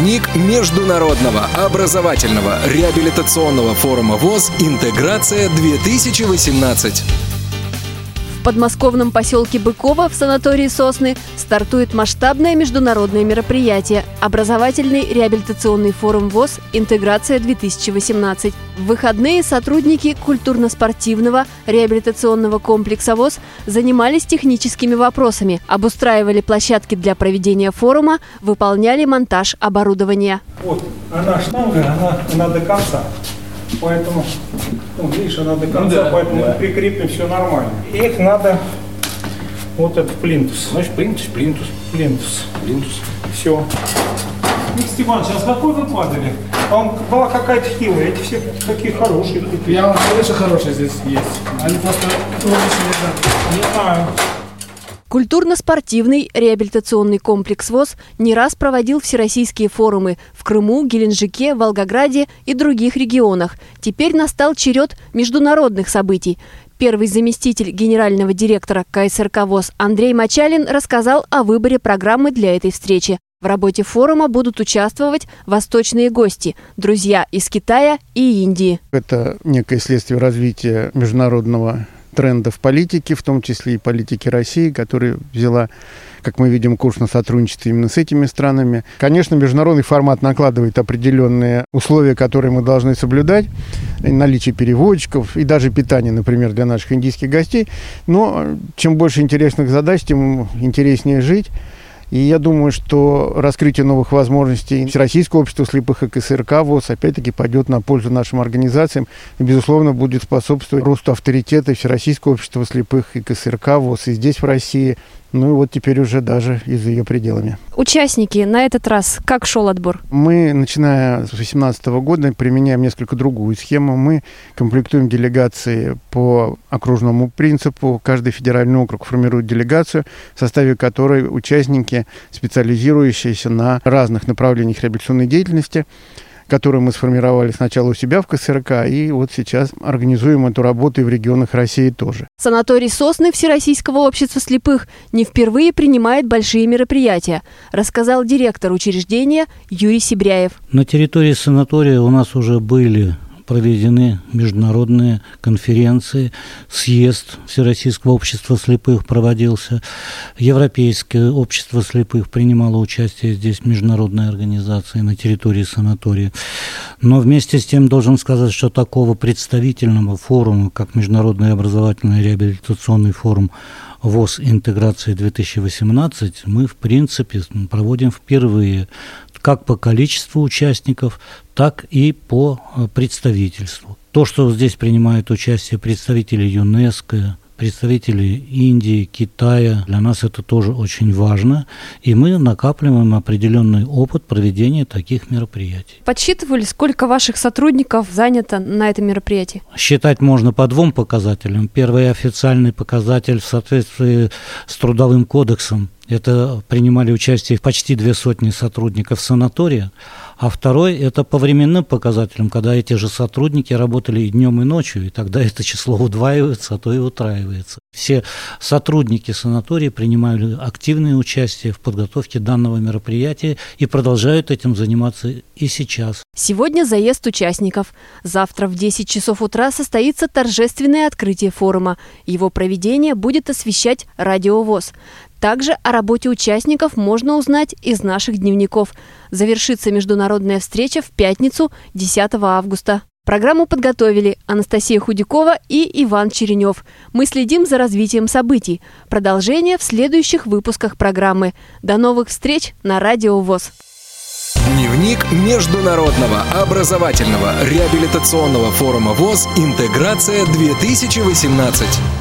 Дневник Международного образовательного реабилитационного форума ВОЗ «Интеграция-2018». Подмосковном поселке Быково в санатории «Сосны» стартует масштабное международное мероприятие – образовательный реабилитационный форум ВОЗ «Интеграция-2018». В выходные сотрудники культурно-спортивного реабилитационного комплекса ВОЗ занимались техническими вопросами, обустраивали площадки для проведения форума, выполняли монтаж оборудования. Вот, она штанга, она, она до конца. Поэтому, ну, видишь, она до конца, Ну да, поэтому да. прикрепим все нормально. Их надо вот этот плинтус. Значит, плинтус, плинтус, Плинтус. плинтус. Все. Степан, сейчас какой вы падали? Там была какая-то хилая, эти все какие хорошие. такие. Я вам что хорошие здесь есть. Они просто лучше. Не знаю. Культурно-спортивный реабилитационный комплекс ВОЗ не раз проводил всероссийские форумы в Крыму, Геленджике, Волгограде и других регионах. Теперь настал черед международных событий. Первый заместитель генерального директора КСРК ВОЗ Андрей Мачалин рассказал о выборе программы для этой встречи. В работе форума будут участвовать восточные гости, друзья из Китая и Индии. Это некое следствие развития международного тренда в политике, в том числе и политики России, которая взяла, как мы видим, курс на сотрудничество именно с этими странами. Конечно, международный формат накладывает определенные условия, которые мы должны соблюдать, наличие переводчиков и даже питание, например, для наших индийских гостей. Но чем больше интересных задач, тем интереснее жить. И я думаю, что раскрытие новых возможностей Всероссийского общества слепых и КСРК ВОЗ опять-таки пойдет на пользу нашим организациям и, безусловно, будет способствовать росту авторитета Всероссийского общества слепых и КСРК ВОЗ и здесь, в России, ну и вот теперь уже даже и за ее пределами. Участники на этот раз как шел отбор? Мы, начиная с 2018 года, применяем несколько другую схему. Мы комплектуем делегации по окружному принципу. Каждый федеральный округ формирует делегацию, в составе которой участники, специализирующиеся на разных направлениях реабилитационной деятельности, которую мы сформировали сначала у себя в КСРК, и вот сейчас организуем эту работу и в регионах России тоже. Санаторий «Сосны» Всероссийского общества слепых не впервые принимает большие мероприятия, рассказал директор учреждения Юрий Сибряев. На территории санатория у нас уже были проведены международные конференции, съезд Всероссийского общества слепых проводился, Европейское общество слепых принимало участие здесь, международные организации на территории санатория. Но вместе с тем должен сказать, что такого представительного форума, как Международный образовательный реабилитационный форум ВОЗ интеграции 2018 мы, в принципе, проводим впервые как по количеству участников, так и по э, представительству. То, что здесь принимают участие представители ЮНЕСКО, представители Индии, Китая, для нас это тоже очень важно, и мы накапливаем определенный опыт проведения таких мероприятий. Подсчитывали, сколько ваших сотрудников занято на этом мероприятии? Считать можно по двум показателям. Первый официальный показатель в соответствии с Трудовым кодексом. Это принимали участие почти две сотни сотрудников санатория. А второй – это по временным показателям, когда эти же сотрудники работали и днем, и ночью, и тогда это число удваивается, а то и утраивается. Все сотрудники санатория принимали активное участие в подготовке данного мероприятия и продолжают этим заниматься и сейчас. Сегодня заезд участников. Завтра в 10 часов утра состоится торжественное открытие форума. Его проведение будет освещать радиовоз. Также о работе участников можно узнать из наших дневников. Завершится международная встреча в пятницу 10 августа. Программу подготовили Анастасия Худякова и Иван Черенев. Мы следим за развитием событий. Продолжение в следующих выпусках программы. До новых встреч на Радио ВОЗ. Дневник Международного образовательного реабилитационного форума ВОЗ «Интеграция-2018».